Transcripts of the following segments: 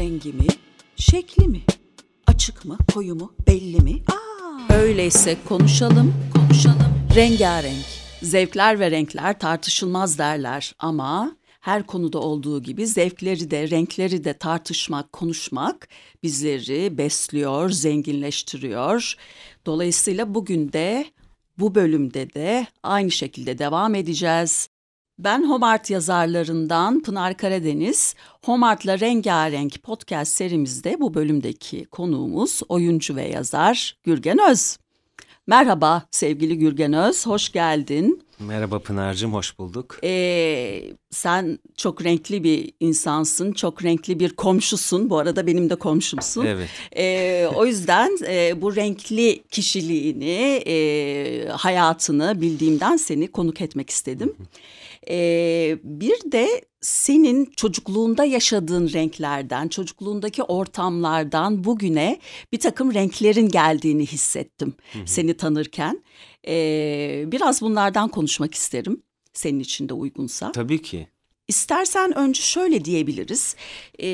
rengi mi, şekli mi? Açık mı, koyu mu, belli mi? Aa, öyleyse konuşalım, konuşalım. Rengarenk. Zevkler ve renkler tartışılmaz derler ama her konuda olduğu gibi zevkleri de renkleri de tartışmak, konuşmak bizleri besliyor, zenginleştiriyor. Dolayısıyla bugün de bu bölümde de aynı şekilde devam edeceğiz. Ben Homart yazarlarından Pınar Karadeniz. Homart'la Rengarenk podcast serimizde bu bölümdeki konuğumuz oyuncu ve yazar Gürgen Öz. Merhaba sevgili Gürgen Öz, hoş geldin. Merhaba Pınar'cığım, hoş bulduk. Ee, sen çok renkli bir insansın, çok renkli bir komşusun. Bu arada benim de komşumsun. Evet. Ee, o yüzden e, bu renkli kişiliğini, e, hayatını bildiğimden seni konuk etmek istedim. Ee, bir de senin çocukluğunda yaşadığın renklerden, çocukluğundaki ortamlardan bugüne bir takım renklerin geldiğini hissettim hı hı. seni tanırken. Ee, biraz bunlardan konuşmak isterim senin için de uygunsa. Tabii ki. İstersen önce şöyle diyebiliriz e,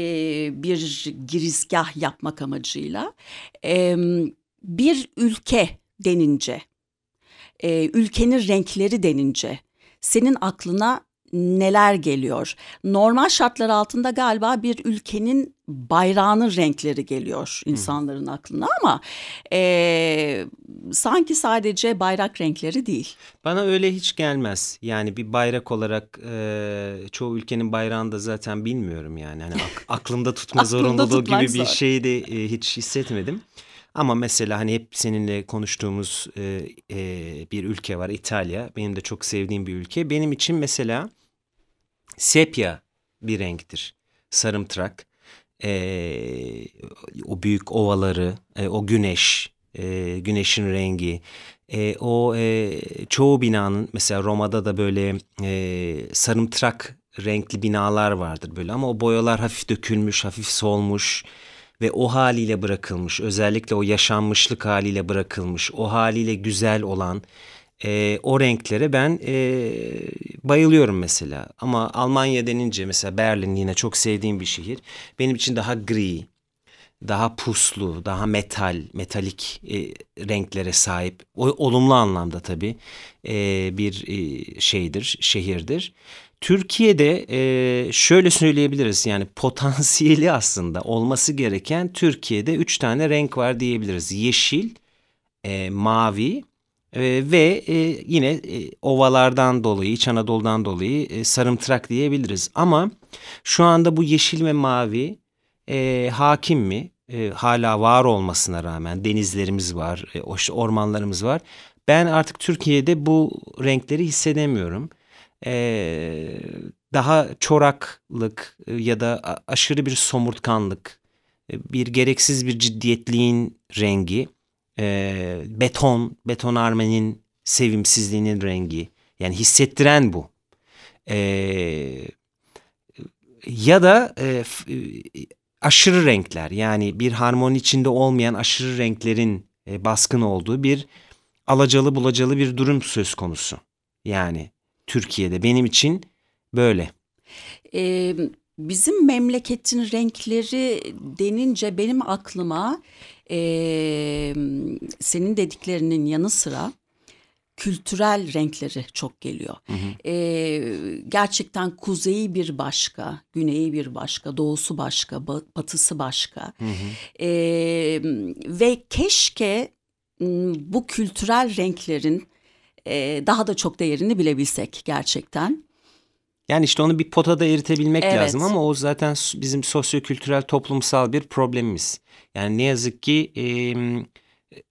bir girizgah yapmak amacıyla. E, bir ülke denince, e, ülkenin renkleri denince senin aklına neler geliyor? Normal şartlar altında galiba bir ülkenin bayrağının renkleri geliyor insanların aklına ama e, sanki sadece bayrak renkleri değil. Bana öyle hiç gelmez. Yani bir bayrak olarak e, çoğu ülkenin bayrağını da zaten bilmiyorum yani. Hani ak aklımda tutma zorunluluğu gibi bir şeyi de e, hiç hissetmedim. Ama mesela hani hep seninle konuştuğumuz e, e, bir ülke var İtalya. Benim de çok sevdiğim bir ülke. Benim için mesela sepya bir renktir. Sarımtırak. E, o büyük ovaları, e, o güneş, e, güneşin rengi. E, o e, çoğu binanın mesela Roma'da da böyle e, sarımtırak renkli binalar vardır böyle ama o boyalar hafif dökülmüş, hafif solmuş ve o haliyle bırakılmış özellikle o yaşanmışlık haliyle bırakılmış o haliyle güzel olan e, o renklere ben e, bayılıyorum mesela ama Almanya denince mesela Berlin yine çok sevdiğim bir şehir benim için daha gri daha puslu daha metal metalik e, renklere sahip o, olumlu anlamda tabii e, bir e, şeydir şehirdir. Türkiye'de e, şöyle söyleyebiliriz yani potansiyeli aslında olması gereken Türkiye'de üç tane renk var diyebiliriz. Yeşil, e, mavi e, ve e, yine e, ovalardan dolayı, İç Anadolu'dan dolayı e, sarımtırak diyebiliriz. Ama şu anda bu yeşil ve mavi e, hakim mi? E, hala var olmasına rağmen denizlerimiz var, e, ormanlarımız var. Ben artık Türkiye'de bu renkleri hissedemiyorum e, daha çoraklık e, ya da aşırı bir somurtkanlık, e, bir gereksiz bir ciddiyetliğin rengi, e, beton, betonarmenin sevimsizliğinin rengi. Yani hissettiren bu. E, ya da e, aşırı renkler yani bir harmoni içinde olmayan aşırı renklerin baskın olduğu bir alacalı bulacalı bir durum söz konusu. Yani Türkiye'de benim için böyle. Ee, bizim memleketin renkleri denince benim aklıma e, senin dediklerinin yanı sıra kültürel renkleri çok geliyor. Hı hı. Ee, gerçekten kuzeyi bir başka, güneyi bir başka, doğusu başka, batısı başka. Hı hı. Ee, ve keşke bu kültürel renklerin e, daha da çok değerini bilebilsek gerçekten. Yani işte onu bir potada eritebilmek evet. lazım ama o zaten bizim sosyokültürel toplumsal bir problemimiz. Yani ne yazık ki e,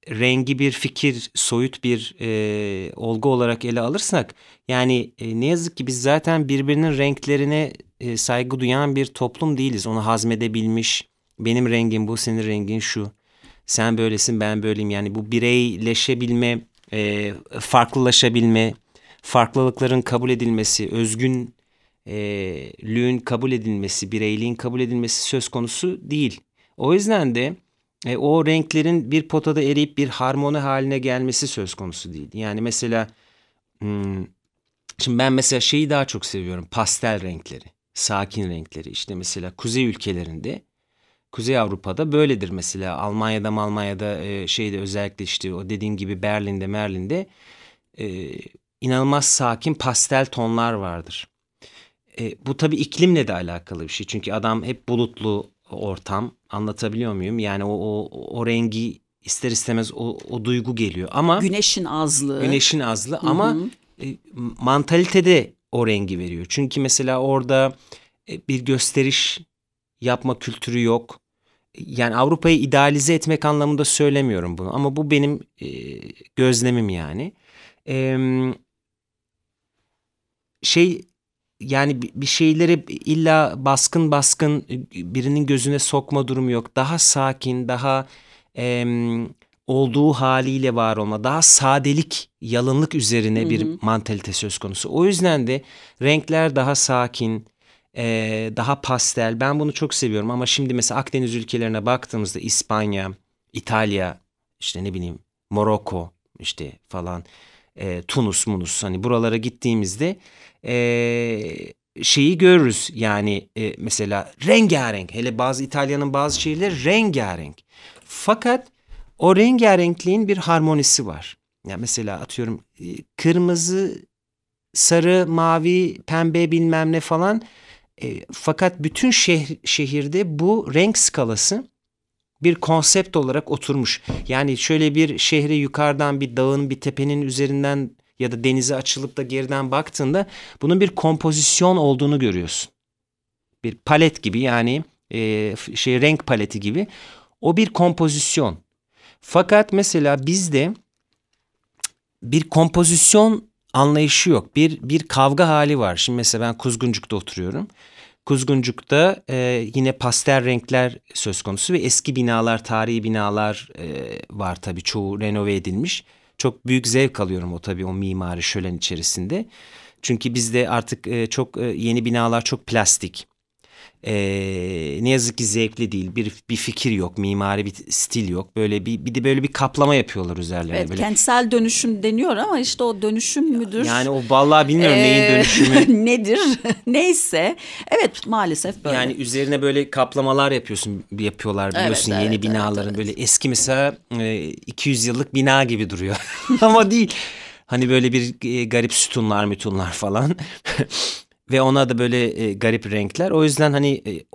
rengi bir fikir, soyut bir e, olgu olarak ele alırsak yani e, ne yazık ki biz zaten birbirinin renklerine e, saygı duyan bir toplum değiliz. Onu hazmedebilmiş, benim rengim bu, senin rengin şu, sen böylesin ben böyleyim. Yani bu bireyleşebilme e, farklılaşabilme, farklılıkların kabul edilmesi, özgünlüğün kabul edilmesi, bireyliğin kabul edilmesi söz konusu değil. O yüzden de e, o renklerin bir potada eriyip bir harmoni haline gelmesi söz konusu değil. Yani mesela hmm, şimdi ben mesela şeyi daha çok seviyorum pastel renkleri, sakin renkleri. İşte mesela kuzey ülkelerinde Kuzey Avrupa'da böyledir mesela. Almanya'da Almanya'da e, şeyde özellikle işte o dediğim gibi Berlin'de Merlin'de e, inanılmaz sakin pastel tonlar vardır. E, bu tabii iklimle de alakalı bir şey. Çünkü adam hep bulutlu ortam. Anlatabiliyor muyum? Yani o, o, o rengi ister istemez o, o duygu geliyor. Ama güneşin azlığı. Güneşin azlığı ama e, mantalitede o rengi veriyor. Çünkü mesela orada e, bir gösteriş yapma kültürü yok. Yani Avrupa'yı idealize etmek anlamında söylemiyorum bunu ama bu benim e, gözlemim yani. E, şey yani bir şeyleri illa baskın baskın birinin gözüne sokma durumu yok. Daha sakin, daha e, olduğu haliyle var olma, daha sadelik, yalınlık üzerine hı hı. bir mantalite söz konusu. O yüzden de renkler daha sakin, e, daha pastel. Ben bunu çok seviyorum ama şimdi mesela Akdeniz ülkelerine baktığımızda İspanya, İtalya, işte ne bileyim Moroko işte falan, e, Tunus, Munus hani buralara gittiğimizde e, şeyi görürüz yani e, mesela rengarenk hele bazı İtalya'nın bazı şehirleri rengarenk. Fakat o rengarenkliğin bir harmonisi var. Yani mesela atıyorum kırmızı, sarı, mavi, pembe bilmem ne falan. E, fakat bütün şehir, şehirde bu renk skalası bir konsept olarak oturmuş. Yani şöyle bir şehre yukarıdan bir dağın bir tepenin üzerinden ya da denize açılıp da geriden baktığında bunun bir kompozisyon olduğunu görüyorsun. Bir palet gibi yani e, şey renk paleti gibi. O bir kompozisyon. Fakat mesela bizde bir kompozisyon anlayışı yok. Bir bir kavga hali var. Şimdi mesela ben Kuzguncuk'ta oturuyorum. Kuzguncuk'ta e, yine pastel renkler söz konusu ve eski binalar, tarihi binalar e, var tabii çoğu renove edilmiş. Çok büyük zevk alıyorum o tabii o mimari şölen içerisinde. Çünkü bizde artık e, çok e, yeni binalar çok plastik e, ne yazık ki zevkli değil. Bir bir fikir yok, mimari bir stil yok. Böyle bir bir de böyle bir kaplama yapıyorlar üzerlerine. Evet, böyle. kentsel dönüşüm deniyor ama işte o dönüşüm müdür? Yani o vallahi bilmiyorum ee, neyin dönüşümü. nedir? Neyse. Evet, maalesef böyle. Yani üzerine böyle kaplamalar yapıyorsun, yapıyorlar biliyorsun evet, yeni evet, binaların evet, evet. böyle eski mesela 200 yıllık bina gibi duruyor. ama değil. Hani böyle bir garip sütunlar, mütunlar falan. Ve ona da böyle e, garip renkler. O yüzden hani e,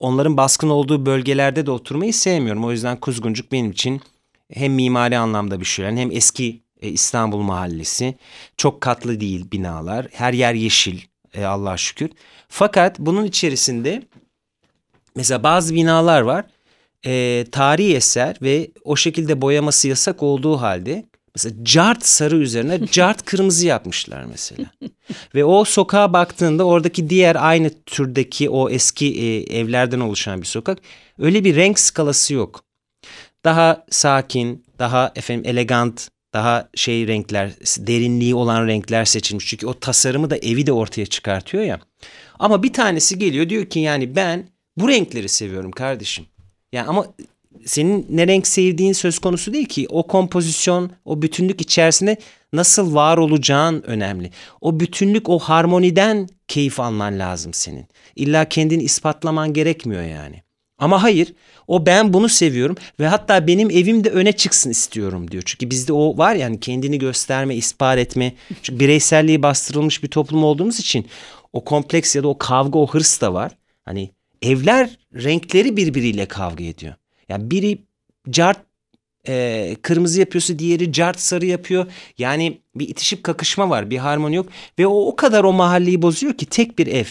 onların baskın olduğu bölgelerde de oturmayı sevmiyorum. O yüzden Kuzguncuk benim için hem mimari anlamda bir şölen hem eski e, İstanbul mahallesi. Çok katlı değil binalar. Her yer yeşil e, Allah'a şükür. Fakat bunun içerisinde mesela bazı binalar var. E, tarihi eser ve o şekilde boyaması yasak olduğu halde Mesela cart sarı üzerine cart kırmızı yapmışlar mesela. Ve o sokağa baktığında oradaki diğer aynı türdeki o eski e, evlerden oluşan bir sokak. Öyle bir renk skalası yok. Daha sakin, daha efendim elegant, daha şey renkler, derinliği olan renkler seçilmiş. Çünkü o tasarımı da evi de ortaya çıkartıyor ya. Ama bir tanesi geliyor diyor ki yani ben bu renkleri seviyorum kardeşim. Yani ama senin ne renk sevdiğin söz konusu değil ki. O kompozisyon, o bütünlük içerisinde nasıl var olacağın önemli. O bütünlük, o harmoniden keyif alman lazım senin. İlla kendini ispatlaman gerekmiyor yani. Ama hayır, o ben bunu seviyorum ve hatta benim evim de öne çıksın istiyorum diyor. Çünkü bizde o var yani kendini gösterme, ispat etme. Çünkü bireyselliği bastırılmış bir toplum olduğumuz için o kompleks ya da o kavga, o hırs da var. Hani evler renkleri birbiriyle kavga ediyor. Yani biri cart e, kırmızı yapıyorsa diğeri cart sarı yapıyor. Yani bir itişip kakışma var bir harmoni yok. Ve o o kadar o mahalleyi bozuyor ki tek bir ev.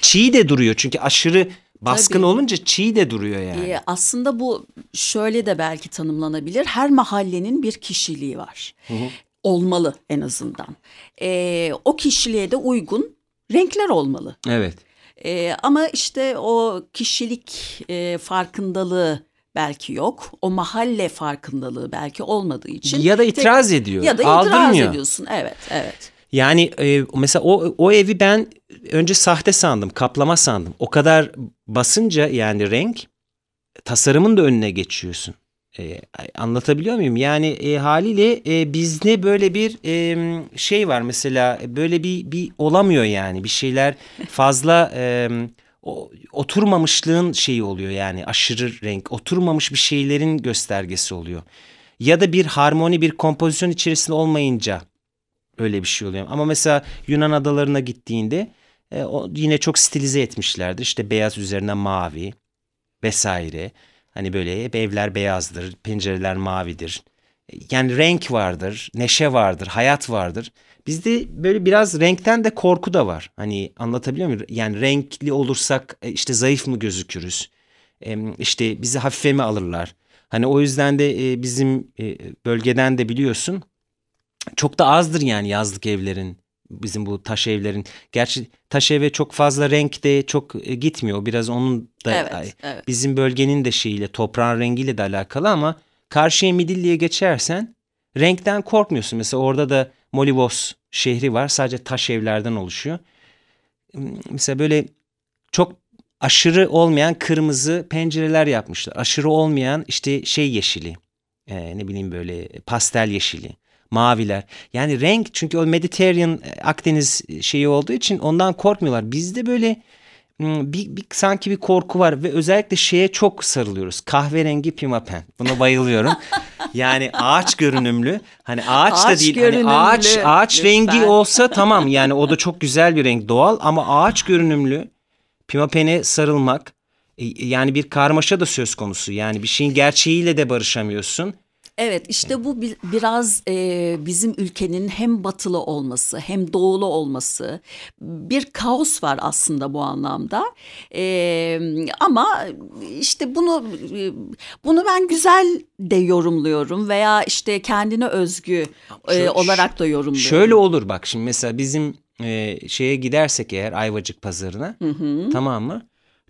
Çiğ de duruyor çünkü aşırı baskın Tabii. olunca çiğ de duruyor yani. Ee, aslında bu şöyle de belki tanımlanabilir. Her mahallenin bir kişiliği var. Hı hı. Olmalı en azından. Ee, o kişiliğe de uygun renkler olmalı. Evet. Ee, ama işte o kişilik e, farkındalığı belki yok. O mahalle farkındalığı belki olmadığı için. Ya da itiraz tek, ediyor. Ya da itiraz ediyorsun. Evet, evet. Yani e, mesela o, o evi ben önce sahte sandım, kaplama sandım. O kadar basınca yani renk tasarımın da önüne geçiyorsun. E, anlatabiliyor muyum? Yani e, haliyle e, bizde böyle bir e, şey var mesela böyle bir bir olamıyor yani bir şeyler fazla e, o, oturmamışlığın şeyi oluyor yani aşırı renk oturmamış bir şeylerin göstergesi oluyor. Ya da bir harmoni bir kompozisyon içerisinde olmayınca öyle bir şey oluyor. Ama mesela Yunan adalarına gittiğinde e, o yine çok stilize etmişlerdir. İşte beyaz üzerine mavi vesaire. Hani böyle hep evler beyazdır, pencereler mavidir. Yani renk vardır, neşe vardır, hayat vardır. Bizde böyle biraz renkten de korku da var. Hani anlatabiliyor muyum? Yani renkli olursak e, işte zayıf mı gözükürüz? İşte bizi hafife mi alırlar? Hani o yüzden de e, bizim e, bölgeden de biliyorsun çok da azdır yani yazlık evlerin bizim bu taş evlerin. Gerçi taş eve çok fazla renk de çok gitmiyor. Biraz onun da evet, evet. bizim bölgenin de şeyiyle toprağın rengiyle de alakalı ama karşıya Midilli'ye geçersen renkten korkmuyorsun. Mesela orada da Molivos şehri var. Sadece taş evlerden oluşuyor. Hmm, mesela böyle çok aşırı olmayan kırmızı pencereler yapmışlar. Aşırı olmayan işte şey yeşili. Ee, ne bileyim böyle pastel yeşili. Maviler. Yani renk çünkü o Mediterranean Akdeniz şeyi olduğu için ondan korkmuyorlar. Bizde böyle Hmm, bir, bir sanki bir korku var ve özellikle şeye çok sarılıyoruz. Kahverengi pimapen. Buna bayılıyorum. yani ağaç görünümlü. Hani ağaç, ağaç da değil. Hani ağaç ağaç Lütfen. rengi olsa tamam. Yani o da çok güzel bir renk doğal ama ağaç görünümlü pimapene sarılmak e, yani bir karmaşa da söz konusu. Yani bir şeyin gerçeğiyle de barışamıyorsun. Evet işte bu biraz e, bizim ülkenin hem batılı olması hem doğulu olması bir kaos var aslında bu anlamda e, ama işte bunu bunu ben güzel de yorumluyorum veya işte kendine özgü e, olarak da yorumluyorum. Şöyle olur bak şimdi mesela bizim e, şeye gidersek eğer Ayvacık pazarına hı hı. tamam mı?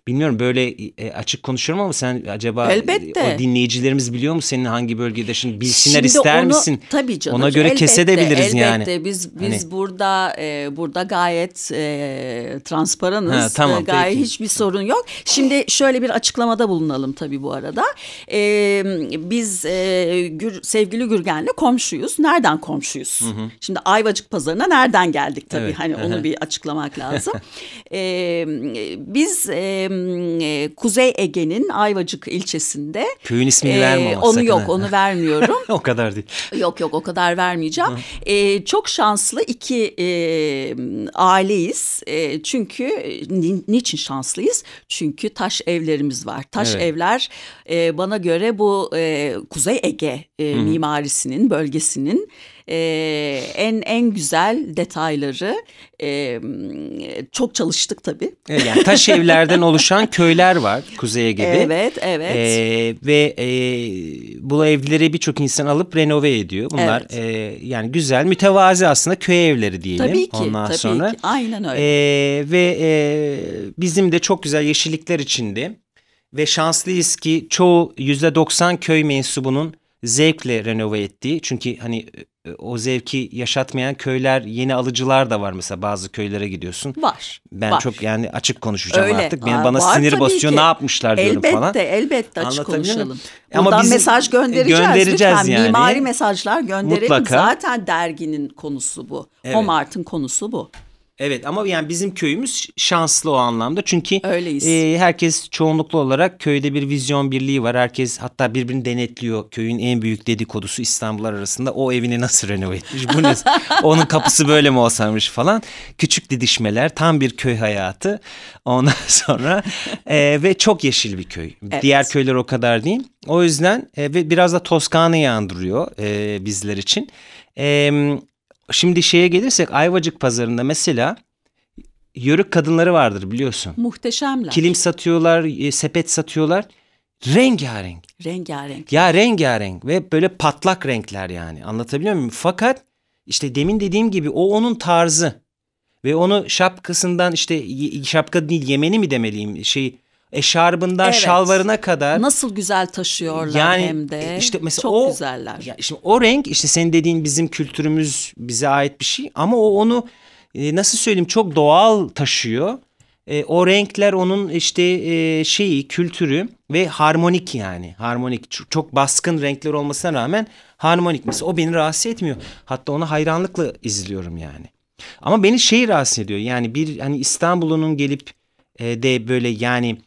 Bilmiyorum böyle e, açık konuşuyorum ama sen acaba elbette. o dinleyicilerimiz biliyor mu senin hangi bölgede şimdi bilsinler şimdi ister onu, misin? Tabii canım. Ona göre elbette, kesebiliriz elbette. yani. Elbette biz biz hani... burada e, burada gayet e, transparanız. Ha, tamam, e, gayet peki. hiçbir sorun yok. Şimdi şöyle bir açıklamada bulunalım tabii bu arada. E, biz e, Gür, sevgili Gürgen'le komşuyuz. Nereden komşuyuz? Hı hı. Şimdi Ayvacık pazarına nereden geldik tabii. Evet. Hani onu bir açıklamak lazım. e, biz e, e, Kuzey Ege'nin Ayvacık ilçesinde. Köyün ismini e, verme Onu sakın. yok onu vermiyorum. o kadar değil. Yok yok o kadar vermeyeceğim. e, çok şanslı iki e, aileyiz. E, çünkü ni, niçin şanslıyız? Çünkü taş evlerimiz var. Taş evet. evler e, bana göre bu e, Kuzey Ege e, mimarisinin bölgesinin e, en en güzel detayları e, çok çalıştık tabii. Evet, yani taş evlerden oluşan köyler var Kuzey Ege'de. Evet, evet. E, ve e, bu evleri birçok insan alıp renove ediyor. Bunlar evet. e, yani güzel, mütevazi aslında köy evleri diyelim. Tabii ki, Ondan tabii sonra. ki. Aynen öyle. E, ve e, bizim de çok güzel yeşillikler içinde ve şanslıyız ki çoğu yüzde doksan köy mensubunun zevkle renove ettiği. Çünkü hani e, o zevki yaşatmayan köyler, yeni alıcılar da var mesela bazı köylere gidiyorsun. Var. Ben var. çok yani açık konuşacağım Öyle. artık. Benim bana var sinir basıyor. Ki. Ne yapmışlar diyorum elbette, falan. Elbette, elbette açık konuşalım. Ama Buradan mesaj göndereceğiz. Göndereceğiz Lütfen yani. mimari mesajlar gönderelim. Mutlaka. Zaten derginin konusu bu. Evet. Home Art'ın konusu bu. Evet ama yani bizim köyümüz şanslı o anlamda. Çünkü Öyleyiz. E, herkes çoğunluklu olarak köyde bir vizyon birliği var. Herkes hatta birbirini denetliyor. Köyün en büyük dedikodusu İstanbullar arasında o evini nasıl renove etmiş? Bu ne? Onun kapısı böyle mi olsaymış falan. Küçük didişmeler tam bir köy hayatı. Ondan sonra e, ve çok yeşil bir köy. Evet. Diğer köyler o kadar değil. O yüzden e, ve biraz da Toskana'yı andırıyor e, bizler için. E, Şimdi şeye gelirsek Ayvacık pazarında mesela yörük kadınları vardır biliyorsun. Muhteşemler. Kilim satıyorlar, e, sepet satıyorlar. Rengarenk. Rengarenk. Ya rengarenk ve böyle patlak renkler yani anlatabiliyor muyum? Fakat işte demin dediğim gibi o onun tarzı. Ve onu şapkasından işte şapka değil yemeni mi demeliyim şey eşarbından evet. şalvarına kadar nasıl güzel taşıyorlar yani, hem de. işte mesela çok o, güzeller. Ya işte o renk işte senin dediğin bizim kültürümüz bize ait bir şey ama o onu e, nasıl söyleyeyim çok doğal taşıyor. E, o renkler onun işte e, şeyi kültürü ve harmonik yani harmonik çok, baskın renkler olmasına rağmen harmonik mesela o beni rahatsız etmiyor. Hatta onu hayranlıkla izliyorum yani. Ama beni şey rahatsız ediyor yani bir hani İstanbul'un gelip e, de böyle yani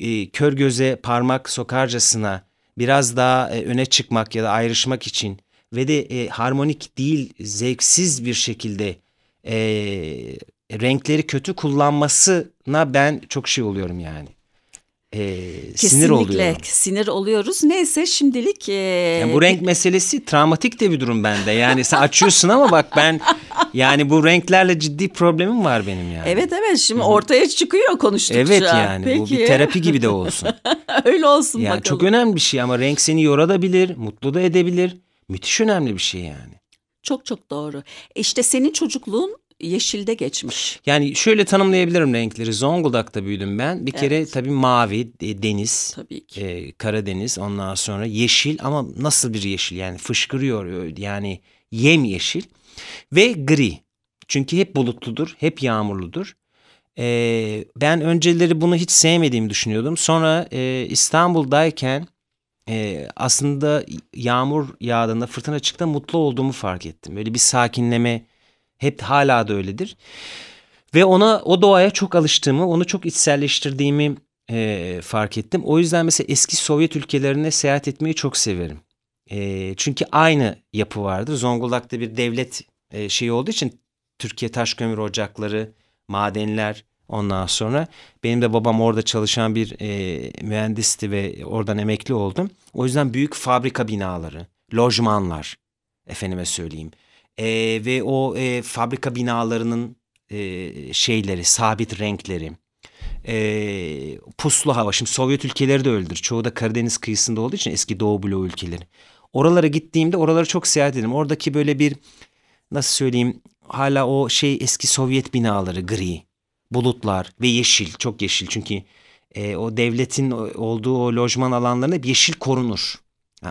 e, kör göze parmak sokarcasına biraz daha e, öne çıkmak ya da ayrışmak için ve de e, harmonik değil zevksiz bir şekilde renkleri kötü kullanmasına ben çok şey oluyorum yani. E, sinir oluyorum. sinir oluyoruz. Neyse şimdilik... E... Yani bu renk meselesi travmatik de bir durum bende. Yani sen açıyorsun ama bak ben yani bu renklerle ciddi problemim var benim yani. Evet evet şimdi ortaya çıkıyor konuştukça. Evet yani Peki. bu bir terapi gibi de olsun. Öyle olsun yani bakalım. Çok önemli bir şey ama renk seni yoradabilir, mutlu da edebilir. Müthiş önemli bir şey yani. Çok çok doğru. İşte senin çocukluğun yeşilde geçmiş. Yani şöyle tanımlayabilirim renkleri. Zonguldak'ta büyüdüm ben. Bir evet. kere tabii mavi, e, deniz, tabii ki. E, Karadeniz ondan sonra yeşil ama nasıl bir yeşil yani fışkırıyor yani yem yeşil ve gri. Çünkü hep bulutludur, hep yağmurludur. E, ben önceleri bunu hiç sevmediğimi düşünüyordum. Sonra e, İstanbul'dayken e, aslında yağmur yağdığında, fırtına çıktığında mutlu olduğumu fark ettim. Böyle bir sakinleme hep hala da öyledir. Ve ona o doğaya çok alıştığımı, onu çok içselleştirdiğimi e, fark ettim. O yüzden mesela eski Sovyet ülkelerine seyahat etmeyi çok severim. E, çünkü aynı yapı vardır. Zonguldak'ta bir devlet e, şeyi olduğu için Türkiye Taş Kömür Ocakları, madenler ondan sonra. Benim de babam orada çalışan bir e, mühendisti ve oradan emekli oldum. O yüzden büyük fabrika binaları, lojmanlar efendime söyleyeyim e, ve o e, fabrika binalarının e, şeyleri, sabit renkleri, e, puslu hava. Şimdi Sovyet ülkeleri de öyledir. Çoğu da Karadeniz kıyısında olduğu için eski Doğu bloğu ülkeleri. Oralara gittiğimde oraları çok seyahat edelim. Oradaki böyle bir nasıl söyleyeyim hala o şey eski Sovyet binaları gri, bulutlar ve yeşil çok yeşil çünkü e, o devletin olduğu o lojman alanlarında yeşil korunur.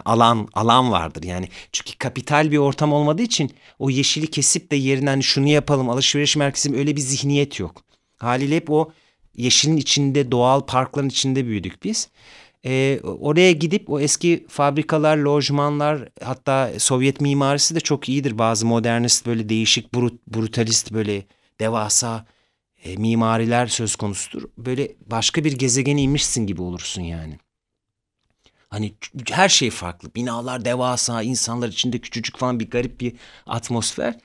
Alan alan vardır yani. Çünkü kapital bir ortam olmadığı için o yeşili kesip de yerine hani şunu yapalım alışveriş merkezim öyle bir zihniyet yok. Haliyle hep o yeşilin içinde doğal parkların içinde büyüdük biz. Ee, oraya gidip o eski fabrikalar, lojmanlar hatta Sovyet mimarisi de çok iyidir. Bazı modernist böyle değişik brut, brutalist böyle devasa e, mimariler söz konusudur. Böyle başka bir gezegene inmişsin gibi olursun yani. Hani her şey farklı. Binalar devasa, insanlar içinde küçücük falan bir garip bir atmosfer.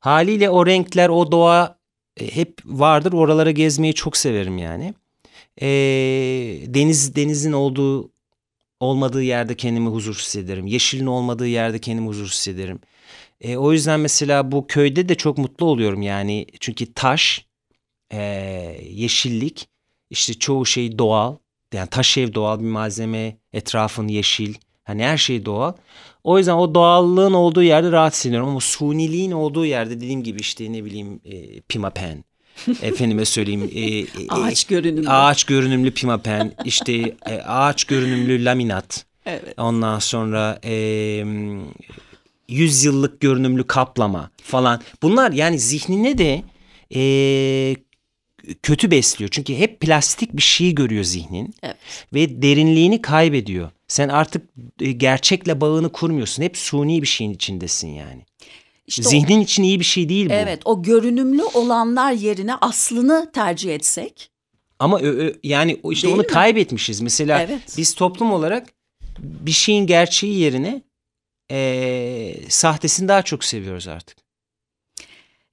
Haliyle o renkler, o doğa e, hep vardır. Oralara gezmeyi çok severim yani. E, deniz denizin olduğu olmadığı yerde kendimi huzursuz hissederim. Yeşilin olmadığı yerde kendimi huzursuz hissederim. E, o yüzden mesela bu köyde de çok mutlu oluyorum yani. Çünkü taş, e, yeşillik, işte çoğu şey doğal. Yani taş ev doğal bir malzeme, etrafın yeşil. Hani her şey doğal. O yüzden o doğallığın olduğu yerde rahat hissediyorum ama suniliğin olduğu yerde dediğim gibi işte ne bileyim e, pimapen. Efendime söyleyeyim. E, e, ağaç görünümlü. Ağaç görünümlü pimapen. işte e, ağaç görünümlü laminat. Evet. Ondan sonra e, 100 yıllık görünümlü kaplama falan. Bunlar yani zihnine de e, kötü besliyor. Çünkü hep plastik bir şey görüyor zihnin. Evet. Ve derinliğini kaybediyor. Sen artık e, gerçekle bağını kurmuyorsun. Hep suni bir şeyin içindesin yani. İşte Zihnin o, için iyi bir şey değil bu. Evet o görünümlü olanlar yerine aslını tercih etsek. Ama ö, ö, yani işte değil onu mi? kaybetmişiz. Mesela evet. biz toplum olarak bir şeyin gerçeği yerine e, sahtesini daha çok seviyoruz artık.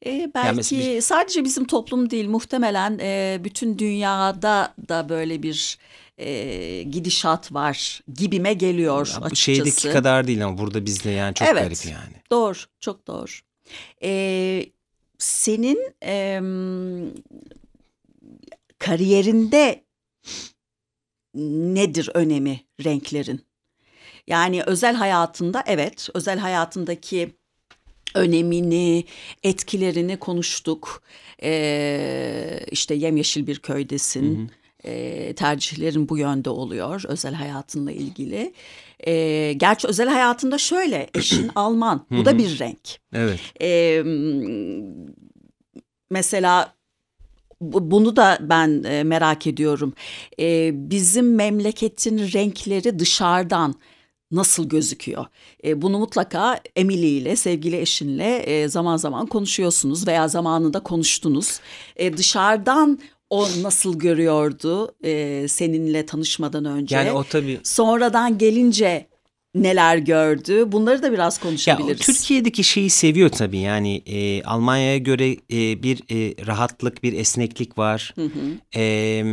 E, belki yani mesela... sadece bizim toplum değil muhtemelen e, bütün dünyada da böyle bir e, gidişat var gibime geliyor ya, açıkçası. Şeydeki kadar değil ama burada bizde yani çok evet, garip yani. Doğru çok doğru. E, senin e, kariyerinde nedir önemi renklerin? Yani özel hayatında evet özel hayatındaki önemini, etkilerini konuştuk. Ee, işte yemyeşil bir köydesin. Hı hı. E, tercihlerin bu yönde oluyor özel hayatınla ilgili. E, gerçi özel hayatında şöyle eşin Alman. Bu da bir renk. Evet. E, mesela bunu da ben e, merak ediyorum. E, bizim memleketin renkleri dışarıdan nasıl gözüküyor? E, bunu mutlaka Emily ile sevgili eşinle e, zaman zaman konuşuyorsunuz veya zamanında konuştunuz. E, dışarıdan o nasıl görüyordu e, seninle tanışmadan önce? Yani o tabii. Sonradan gelince neler gördü? Bunları da biraz konuşabiliriz. Ya, Türkiye'deki şeyi seviyor tabii. Yani e, Almanya'ya göre e, bir e, rahatlık, bir esneklik var. Hı hı. E,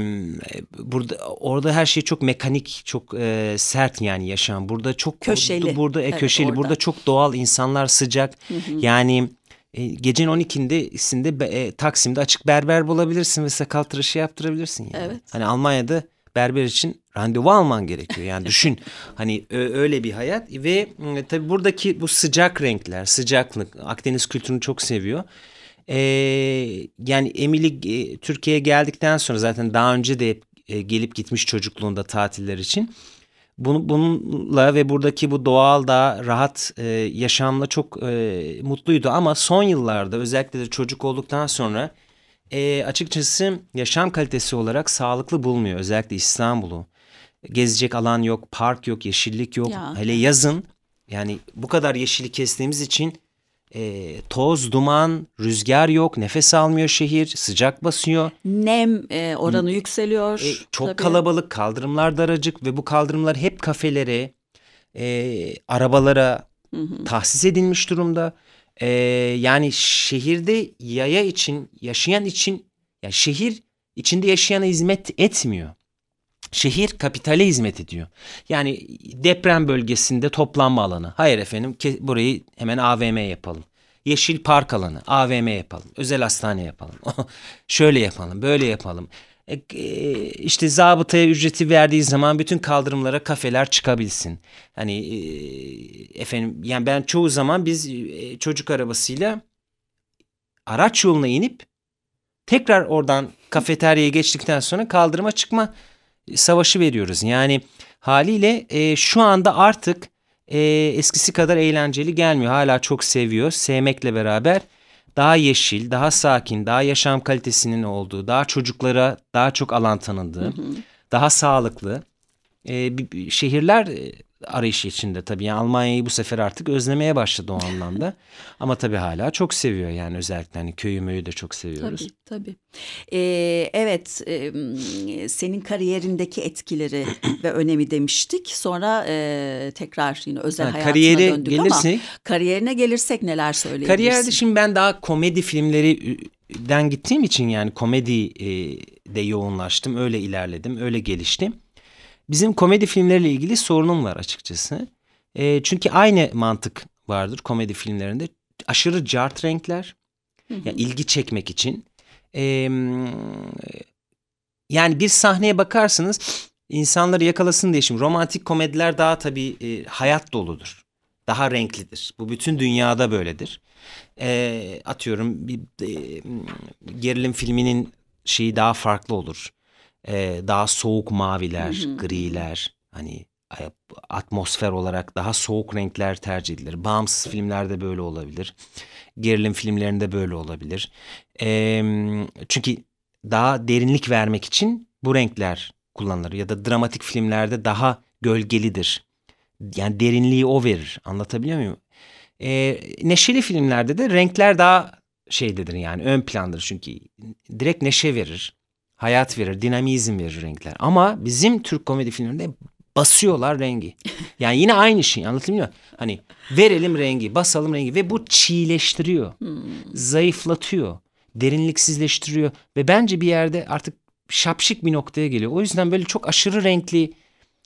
burada orada her şey çok mekanik, çok e, sert yani yaşam. Burada çok köşeli. Burada e, köşeli. Evet, burada çok doğal insanlar sıcak. Hı hı. Yani e, gecenin 12'sinde e, Taksim'de açık berber bulabilirsin ve sakal tıraşı yaptırabilirsin. Yani. Evet. Hani Almanya'da berber için randevu alman gerekiyor. Yani düşün hani öyle bir hayat ve tabii buradaki bu sıcak renkler, sıcaklık Akdeniz kültürünü çok seviyor. Ee, yani Emily Türkiye'ye geldikten sonra zaten daha önce de e, gelip gitmiş çocukluğunda tatiller için. Bunu, bununla ve buradaki bu doğal da rahat e, yaşamla çok e, mutluydu ama son yıllarda özellikle de çocuk olduktan sonra e, açıkçası yaşam kalitesi olarak sağlıklı bulmuyor. Özellikle İstanbul'u. Gezecek alan yok, park yok, yeşillik yok. Ya. Hele yazın yani bu kadar yeşili kestiğimiz için e, toz, duman, rüzgar yok, nefes almıyor şehir, sıcak basıyor. Nem e, oranı hmm. yükseliyor. E, çok tabii. kalabalık, kaldırımlar daracık ve bu kaldırımlar hep kafelere, e, arabalara hı hı. tahsis edilmiş durumda. Ee, yani şehirde yaya için, yaşayan için, ya şehir içinde yaşayana hizmet etmiyor. Şehir kapitale hizmet ediyor. Yani deprem bölgesinde toplanma alanı. Hayır efendim burayı hemen AVM yapalım. Yeşil park alanı, AVM yapalım. Özel hastane yapalım. Şöyle yapalım, böyle yapalım. E, e, işte zabıtaya ücreti verdiği zaman bütün kaldırımlara kafeler çıkabilsin. Hani e, efendim yani ben çoğu zaman biz çocuk arabasıyla araç yoluna inip tekrar oradan kafeteryaya geçtikten sonra kaldırıma çıkma savaşı veriyoruz. Yani haliyle şu anda artık eskisi kadar eğlenceli gelmiyor. Hala çok seviyor. Sevmekle beraber daha yeşil, daha sakin, daha yaşam kalitesinin olduğu, daha çocuklara daha çok alan tanındığı, hı hı. daha sağlıklı e, şehirler arayışı içinde tabii. Yani Almanya'yı bu sefer artık özlemeye başladı o anlamda. Ama tabii hala çok seviyor yani özellikle hani köyü möyü de çok seviyoruz. Tabii tabii. Ee, evet e, senin kariyerindeki etkileri ve önemi demiştik. Sonra e, tekrar yine özel ha, hayatına kariyere döndük gelirsek, ama kariyerine gelirsek neler söyleyebilirsin? Kariyerde şimdi ben daha komedi filmleri den gittiğim için yani komedi e, de yoğunlaştım. Öyle ilerledim, öyle geliştim. Bizim komedi filmleriyle ilgili sorunum var açıkçası. E, çünkü aynı mantık vardır komedi filmlerinde. Aşırı cart renkler. Hı hı. Yani ilgi çekmek için. E, yani bir sahneye bakarsınız insanları yakalasın diye şimdi romantik komediler daha tabii e, hayat doludur. Daha renklidir. Bu bütün dünyada böyledir. E, atıyorum bir e, gerilim filminin şeyi daha farklı olur e, daha soğuk maviler, griler hani atmosfer olarak daha soğuk renkler tercih edilir. Bağımsız filmlerde böyle olabilir. Gerilim filmlerinde böyle olabilir. E, çünkü daha derinlik vermek için bu renkler kullanılır. Ya da dramatik filmlerde daha gölgelidir. Yani derinliği o verir. Anlatabiliyor muyum? E, neşeli filmlerde de renkler daha şeydedir yani ön plandır. Çünkü direkt neşe verir hayat verir, dinamizm verir renkler. Ama bizim Türk komedi filmlerinde basıyorlar rengi. Yani yine aynı şey anlatılmıyor. Hani verelim rengi, basalım rengi ve bu çiğleştiriyor. Hmm. Zayıflatıyor, derinliksizleştiriyor ve bence bir yerde artık şapşik bir noktaya geliyor. O yüzden böyle çok aşırı renkli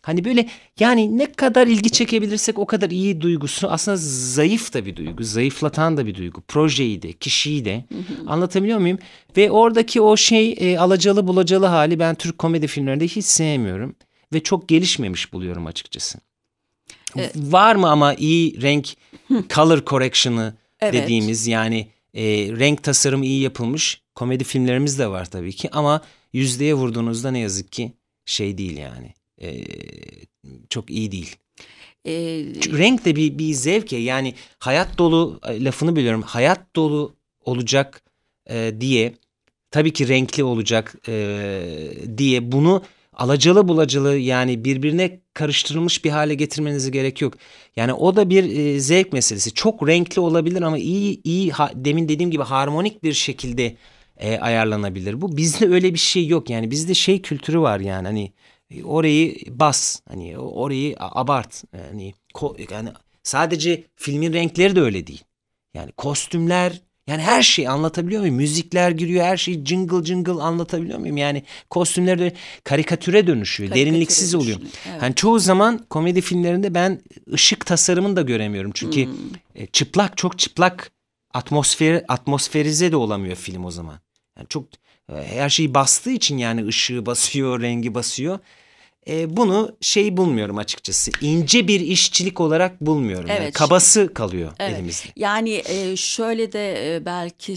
Hani böyle yani ne kadar ilgi çekebilirsek o kadar iyi duygusu aslında zayıf da bir duygu, zayıflatan da bir duygu. Projeyi de, kişiyi de anlatabiliyor muyum? Ve oradaki o şey e, alacalı bulacalı hali ben Türk komedi filmlerinde hiç sevmiyorum. Ve çok gelişmemiş buluyorum açıkçası. Evet. Var mı ama iyi renk color correction'ı evet. dediğimiz yani e, renk tasarımı iyi yapılmış komedi filmlerimiz de var tabii ki ama yüzdeye vurduğunuzda ne yazık ki şey değil yani e, çok iyi değil. Çünkü renk de bir, bir zevk ya yani hayat dolu lafını biliyorum hayat dolu olacak e, diye tabii ki renkli olacak e, diye bunu alacalı bulacalı yani birbirine karıştırılmış bir hale getirmenize gerek yok. Yani o da bir e, zevk meselesi. Çok renkli olabilir ama iyi iyi ha, demin dediğim gibi harmonik bir şekilde e, ayarlanabilir. Bu bizde öyle bir şey yok. Yani bizde şey kültürü var yani hani orayı bas hani orayı abart yani yani sadece filmin renkleri de öyle değil. Yani kostümler yani her şey anlatabiliyor muyum? Müzikler giriyor, her şey jingle jingle anlatabiliyor muyum? Yani kostümler de karikatüre dönüşüyor, karikatüre derinliksiz oluyor. Evet. Hani çoğu zaman komedi filmlerinde ben ışık tasarımını da göremiyorum. Çünkü hmm. E, çıplak, çok çıplak atmosfer atmosferize de olamıyor film o zaman. Yani çok e, her şeyi bastığı için yani ışığı basıyor, rengi basıyor e, bunu şey bulmuyorum açıkçası. İnce bir işçilik olarak bulmuyorum. Evet. Yani kabası kalıyor evet. elimizde. Yani e, şöyle de e, belki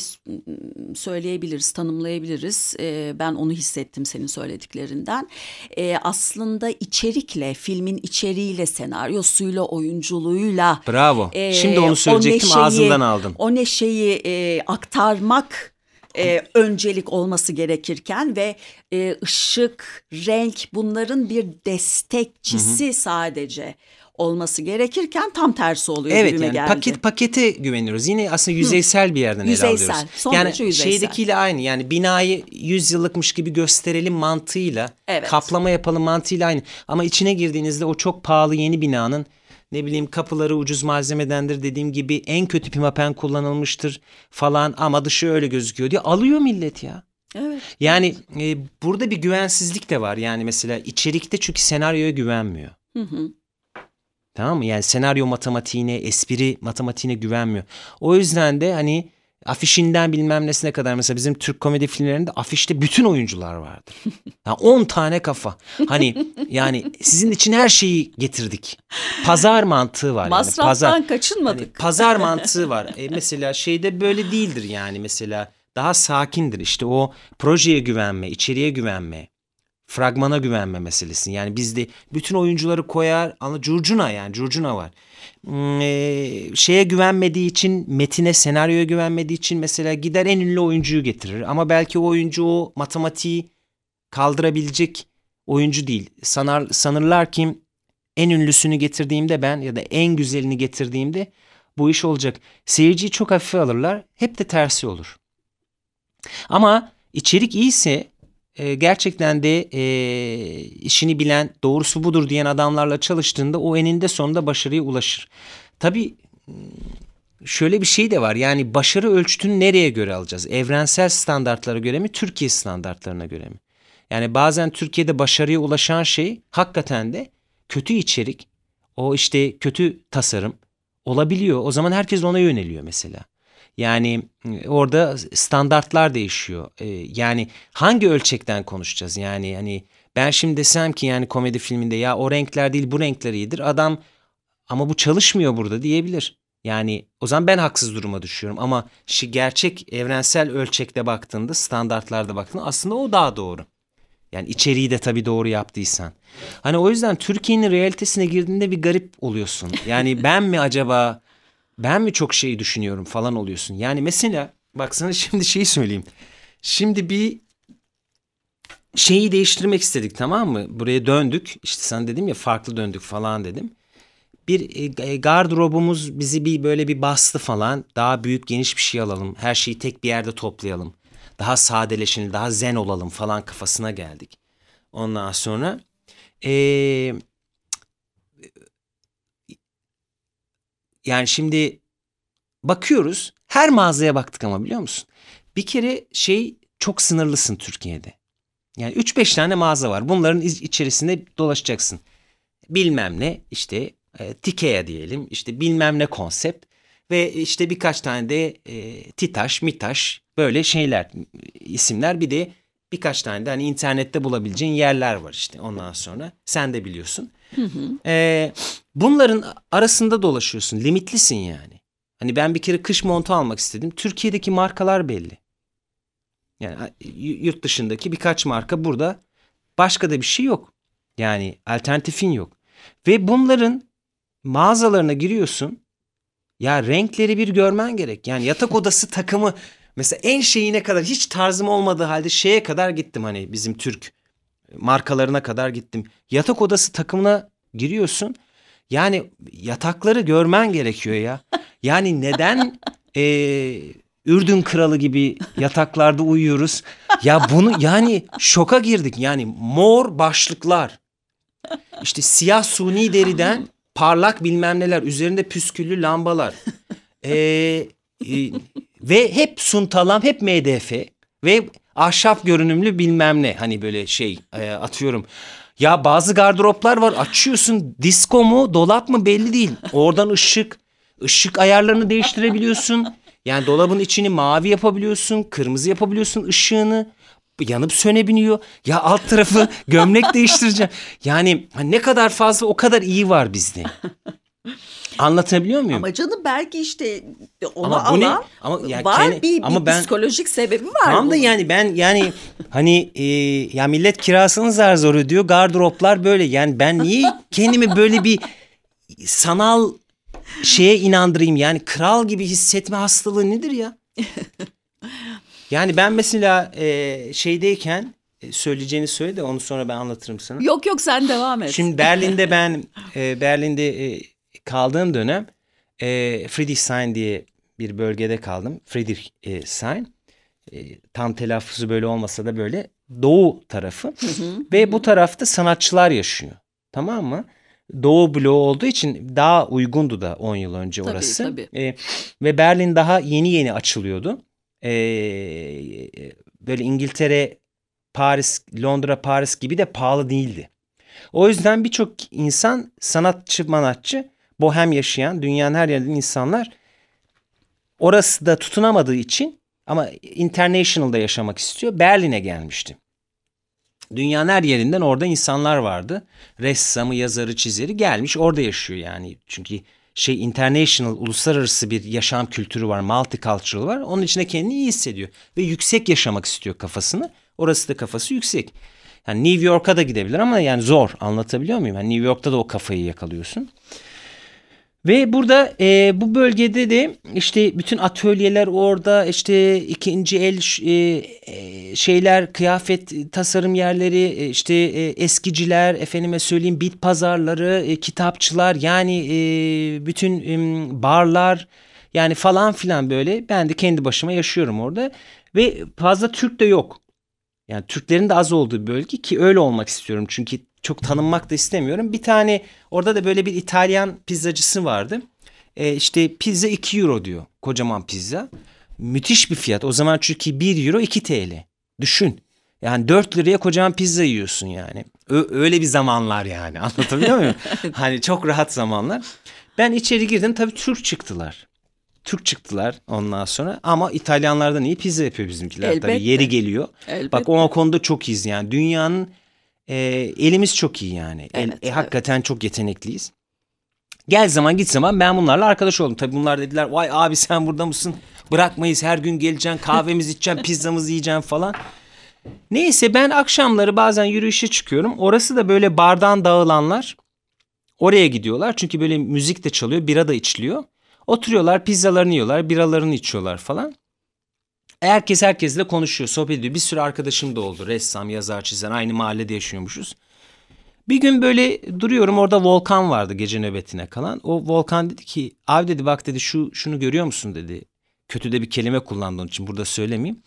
söyleyebiliriz, tanımlayabiliriz. E, ben onu hissettim senin söylediklerinden. E, aslında içerikle, filmin içeriğiyle, senaryosuyla, oyunculuğuyla. Bravo. E, Şimdi onu söyleyecektim neşeyi, ağzından aldım. O neşeyi e, aktarmak e, öncelik olması gerekirken ve e, ışık, renk bunların bir destekçisi hı hı. sadece olması gerekirken tam tersi oluyor evet, yani geldi. paket pakete güveniyoruz. Yine aslında yüzeysel Hı. bir yerden yüzeysel, ele alıyoruz. Son yani yüzeysel. şeydekiyle aynı. Yani binayı 100 yıllıkmış gibi gösterelim mantığıyla, evet. kaplama yapalım mantığıyla aynı. Ama içine girdiğinizde o çok pahalı yeni binanın ne bileyim kapıları ucuz malzemedendir dediğim gibi en kötü pimapen kullanılmıştır falan ama dışı öyle gözüküyor diye alıyor millet ya. Evet. Yani e, burada bir güvensizlik de var. Yani mesela içerikte çünkü senaryoya güvenmiyor. Hı hı. Tamam mı? Yani senaryo matematiğine, espri matematiğine güvenmiyor. O yüzden de hani afişinden bilmem nesine kadar mesela bizim Türk komedi filmlerinde afişte bütün oyuncular vardır. Yani 10 tane kafa. Hani yani sizin için her şeyi getirdik. Pazar mantığı var. Masraftan yani. pazar, kaçınmadık. Hani pazar mantığı var. E mesela şeyde böyle değildir yani mesela daha sakindir. İşte o projeye güvenme, içeriye güvenme, fragmana güvenme meselesi. Yani bizde bütün oyuncuları koyar ama curcuna yani curcuna var. Hmm, e, şeye güvenmediği için metine senaryoya güvenmediği için mesela gider en ünlü oyuncuyu getirir. Ama belki o oyuncu o matematiği kaldırabilecek oyuncu değil. Sanar, sanırlar ki en ünlüsünü getirdiğimde ben ya da en güzelini getirdiğimde bu iş olacak. Seyirciyi çok hafife alırlar. Hep de tersi olur. Ama içerik iyiyse e, gerçekten de e, işini bilen doğrusu budur diyen adamlarla çalıştığında o eninde sonunda başarıya ulaşır. Tabii şöyle bir şey de var yani başarı ölçütünü nereye göre alacağız? Evrensel standartlara göre mi Türkiye standartlarına göre mi? Yani bazen Türkiye'de başarıya ulaşan şey hakikaten de kötü içerik, o işte kötü tasarım olabiliyor. O zaman herkes ona yöneliyor mesela. Yani ıı, orada standartlar değişiyor. Ee, yani hangi ölçekten konuşacağız? Yani hani ben şimdi desem ki yani komedi filminde ya o renkler değil bu renkler iyidir. Adam ama bu çalışmıyor burada diyebilir. Yani o zaman ben haksız duruma düşüyorum ama gerçek evrensel ölçekte baktığında standartlarda baktığında aslında o daha doğru. Yani içeriği de tabii doğru yaptıysan. Hani o yüzden Türkiye'nin realitesine girdiğinde bir garip oluyorsun. Yani ben mi acaba ben mi çok şey düşünüyorum falan oluyorsun. Yani mesela bak sana şimdi şeyi söyleyeyim. Şimdi bir şeyi değiştirmek istedik tamam mı? Buraya döndük. İşte sen dedim ya farklı döndük falan dedim. Bir e, e, gardırobumuz bizi bir böyle bir bastı falan. Daha büyük geniş bir şey alalım. Her şeyi tek bir yerde toplayalım. Daha sadeleşelim, daha zen olalım falan kafasına geldik. Ondan sonra eee Yani şimdi bakıyoruz her mağazaya baktık ama biliyor musun? Bir kere şey çok sınırlısın Türkiye'de. Yani 3-5 tane mağaza var. Bunların içerisinde dolaşacaksın. Bilmem ne işte e, Tikea diyelim işte bilmem ne konsept ve işte birkaç tane de e, Titaş, Mitaş böyle şeyler isimler bir de birkaç tane de hani internette bulabileceğin yerler var işte ondan sonra sen de biliyorsun. Hı hı. E, bunların arasında dolaşıyorsun limitlisin yani. Hani ben bir kere kış montu almak istedim. Türkiye'deki markalar belli. Yani yurt dışındaki birkaç marka burada başka da bir şey yok. Yani alternatifin yok. Ve bunların mağazalarına giriyorsun. Ya renkleri bir görmen gerek. Yani yatak odası takımı mesela en şeyine kadar hiç tarzım olmadığı halde şeye kadar gittim hani bizim Türk markalarına kadar gittim. Yatak odası takımına giriyorsun. Yani yatakları görmen gerekiyor ya. Yani neden e, Ürdün kralı gibi yataklarda uyuyoruz. Ya bunu yani şoka girdik. Yani mor başlıklar. İşte siyah suni deriden parlak bilmem neler. Üzerinde püsküllü lambalar. Ee, e, ve hep suntalam, hep MDF. Ve ahşap görünümlü bilmem ne. Hani böyle şey e, atıyorum. Ya bazı gardıroplar var açıyorsun disko mu dolap mı belli değil. Oradan ışık, ışık ayarlarını değiştirebiliyorsun. Yani dolabın içini mavi yapabiliyorsun, kırmızı yapabiliyorsun ışığını. Yanıp sönebiliyor. Ya alt tarafı gömlek değiştireceğim. Yani ne kadar fazla o kadar iyi var bizde. Anlatabiliyor muyum? Ama canım belki işte onu ama bu ne? Ama ya var kendi, bir, ama bir ben, psikolojik sebebi var. Tam da yani ben yani hani e, ya millet kirasını zar zor ödüyor. Gardıroplar böyle. Yani ben niye kendimi böyle bir sanal şeye inandırayım? Yani kral gibi hissetme hastalığı nedir ya? yani ben mesela e, şeydeyken e, söyleyeceğini söyle de onu sonra ben anlatırım sana. Yok yok sen devam et. Şimdi Berlin'de ben e, Berlin'de e, kaldığım dönem e, Friedrichshain diye bir bölgede kaldım. Friedrichshain. E, tam telaffuzu böyle olmasa da böyle doğu tarafı. Hı hı. Ve bu tarafta sanatçılar yaşıyor. Tamam mı? Doğu bloğu olduğu için daha uygundu da 10 yıl önce tabii, orası. Tabii. E, ve Berlin daha yeni yeni açılıyordu. E, böyle İngiltere, Paris, Londra, Paris gibi de pahalı değildi. O yüzden birçok insan sanatçı, manatçı bohem yaşayan dünyanın her yerinde insanlar orası da tutunamadığı için ama international'da yaşamak istiyor. Berlin'e gelmişti. Dünyanın her yerinden orada insanlar vardı. Ressamı, yazarı, çizeri gelmiş orada yaşıyor yani. Çünkü şey international, uluslararası bir yaşam kültürü var, multicultural var. Onun içinde kendini iyi hissediyor ve yüksek yaşamak istiyor kafasını. Orası da kafası yüksek. Yani New York'a da gidebilir ama yani zor anlatabiliyor muyum? Yani New York'ta da o kafayı yakalıyorsun. Ve burada e, bu bölgede de işte bütün atölyeler orada işte ikinci el e, e, şeyler kıyafet tasarım yerleri e, işte e, eskiciler efendime söyleyeyim bit pazarları e, kitapçılar yani e, bütün e, barlar yani falan filan böyle. Ben de kendi başıma yaşıyorum orada. Ve fazla Türk de yok. Yani Türklerin de az olduğu bölge ki öyle olmak istiyorum. Çünkü çok tanınmak da istemiyorum. Bir tane orada da böyle bir İtalyan pizzacısı vardı. E, işte pizza 2 euro diyor. Kocaman pizza. Müthiş bir fiyat. O zaman çünkü 1 euro 2 TL. Düşün. Yani 4 liraya kocaman pizza yiyorsun yani. Ö- öyle bir zamanlar yani. Anlatabiliyor muyum? hani çok rahat zamanlar. Ben içeri girdim tabii Türk çıktılar. Türk çıktılar ondan sonra ama İtalyanlardan iyi pizza yapıyor bizimkiler Elbette. tabii yeri geliyor. Elbette. Bak o konuda çok iyiyiz yani dünyanın e, elimiz çok iyi yani. Evet, El, e, hakikaten çok yetenekliyiz. Gel zaman git zaman ben bunlarla arkadaş oldum. Tabii bunlar dediler vay abi sen burada mısın? Bırakmayız her gün geleceksin kahvemizi içeceksin pizzamızı yiyeceksin falan. Neyse ben akşamları bazen yürüyüşe çıkıyorum. Orası da böyle bardan dağılanlar oraya gidiyorlar. Çünkü böyle müzik de çalıyor bira da içiliyor. Oturuyorlar pizzalarını yiyorlar biralarını içiyorlar falan. Herkes herkesle konuşuyor, sohbet ediyor. Bir sürü arkadaşım da oldu. Ressam, yazar, çizen. Aynı mahallede yaşıyormuşuz. Bir gün böyle duruyorum orada Volkan vardı gece nöbetine kalan. O Volkan dedi ki abi dedi bak dedi şu şunu görüyor musun dedi. Kötü de bir kelime kullandı onun için burada söylemeyeyim.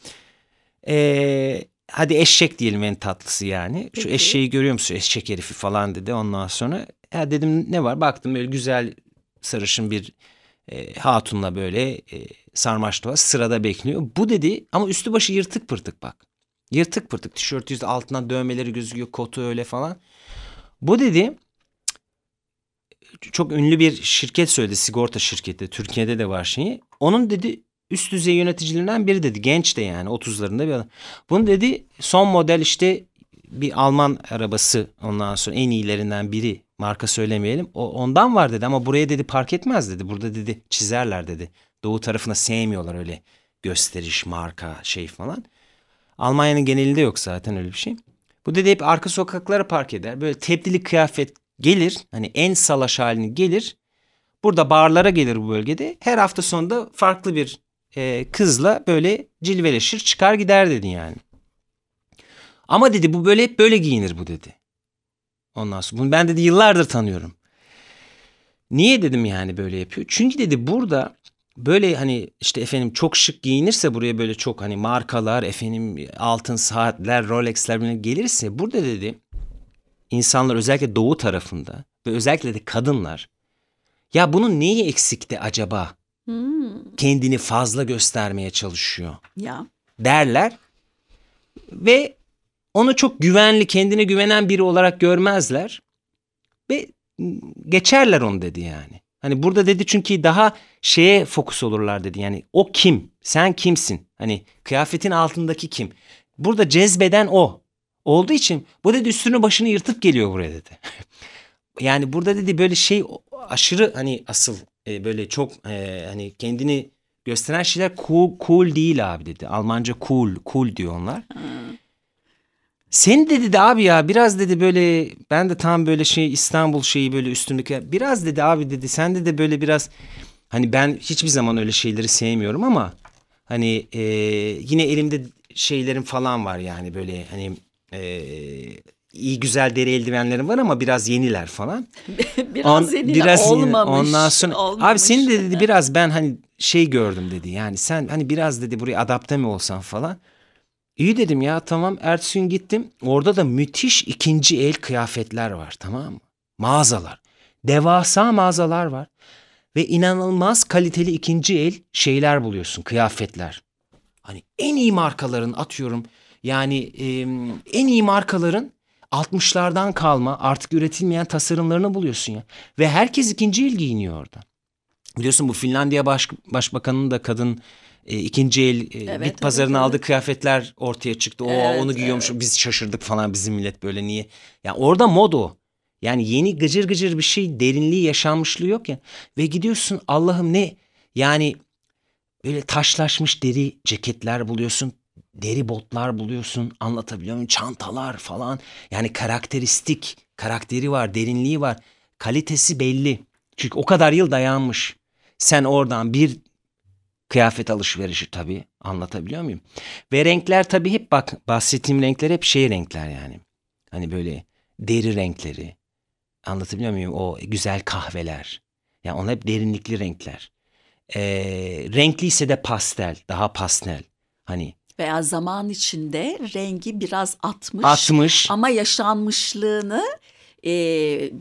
Ee, hadi eşek diyelim en tatlısı yani. Peki. Şu eşeği görüyor musun eşek herifi falan dedi ondan sonra. Ya dedim ne var baktım böyle güzel sarışın bir e, hatunla böyle e, sarmaş sırada bekliyor. Bu dedi ama üstü başı yırtık pırtık bak. Yırtık pırtık tişört yüzde altından dövmeleri gözüküyor kotu öyle falan. Bu dedi çok ünlü bir şirket söyledi sigorta şirketi Türkiye'de de var şeyi. Onun dedi üst düzey yöneticilerinden biri dedi genç de yani 30'larında bir adam. Bunu dedi son model işte bir Alman arabası ondan sonra en iyilerinden biri marka söylemeyelim. O ondan var dedi ama buraya dedi park etmez dedi. Burada dedi çizerler dedi. Doğu tarafına sevmiyorlar öyle gösteriş, marka şey falan. Almanya'nın genelinde yok zaten öyle bir şey. Bu dedi hep arka sokaklara park eder. Böyle tebdili kıyafet gelir. Hani en salaş halini gelir. Burada barlara gelir bu bölgede. Her hafta sonunda farklı bir e, kızla böyle cilveleşir çıkar gider dedi yani. Ama dedi bu böyle hep böyle giyinir bu dedi. Ondan sonra bunu ben dedi yıllardır tanıyorum. Niye dedim yani böyle yapıyor? Çünkü dedi burada böyle hani işte efendim çok şık giyinirse buraya böyle çok hani markalar efendim altın saatler Rolex'ler gelirse burada dedi insanlar özellikle doğu tarafında ve özellikle de kadınlar ya bunun neyi eksikti acaba? Hmm. Kendini fazla göstermeye çalışıyor. Ya. Derler ve onu çok güvenli, kendine güvenen biri olarak görmezler ve geçerler onu dedi yani. Hani burada dedi çünkü daha şeye fokus olurlar dedi. Yani o kim? Sen kimsin? Hani kıyafetin altındaki kim? Burada cezbeden o. Olduğu için bu dedi üstünü başını yırtıp geliyor buraya dedi. yani burada dedi böyle şey aşırı hani asıl e, böyle çok e, hani kendini gösteren şeyler cool, cool değil abi dedi. Almanca cool, cool diyor onlar. Hmm. Sen dedi de abi ya biraz dedi böyle ben de tam böyle şey İstanbul şeyi böyle üstündeki biraz dedi abi dedi sen de de böyle biraz hani ben hiçbir zaman öyle şeyleri sevmiyorum ama hani e, yine elimde şeylerim falan var yani böyle hani e, iyi güzel deri eldivenlerim var ama biraz yeniler falan. biraz On, yeniler biraz olmamış. Ondan sonra olmamış. abi senin de dedi biraz ben hani şey gördüm dedi yani sen hani biraz dedi buraya adapte mi olsan falan. İyi dedim ya tamam ertesi gün gittim. Orada da müthiş ikinci el kıyafetler var tamam mı? Mağazalar. Devasa mağazalar var. Ve inanılmaz kaliteli ikinci el şeyler buluyorsun kıyafetler. Hani en iyi markaların atıyorum yani e, en iyi markaların 60'lardan kalma artık üretilmeyen tasarımlarını buluyorsun ya. Ve herkes ikinci el giyiniyor orada. Biliyorsun bu Finlandiya Baş, Başbakanı'nın da kadın e, ikinci el e, evet, bit pazarına evet, aldığı evet. kıyafetler ortaya çıktı. O evet, onu giyiyormuş. Evet. Biz şaşırdık falan bizim millet böyle niye? Ya yani orada mod o. Yani yeni gıcır gıcır bir şey, derinliği, yaşanmışlığı yok ya. Ve gidiyorsun Allah'ım ne? Yani böyle taşlaşmış deri ceketler buluyorsun. Deri botlar buluyorsun. Anlatabiliyor muyum? Çantalar falan. Yani karakteristik, karakteri var, derinliği var. Kalitesi belli. Çünkü o kadar yıl dayanmış. Sen oradan bir Kıyafet alışverişi tabii anlatabiliyor muyum? Ve renkler tabii hep bak bahsettiğim renkler hep şey renkler yani. Hani böyle deri renkleri. Anlatabiliyor muyum? O güzel kahveler. Yani onlar hep derinlikli renkler. Ee, renkliyse de pastel, daha pastel. Hani veya zaman içinde rengi biraz atmış. Atmış. Ama yaşanmışlığını e,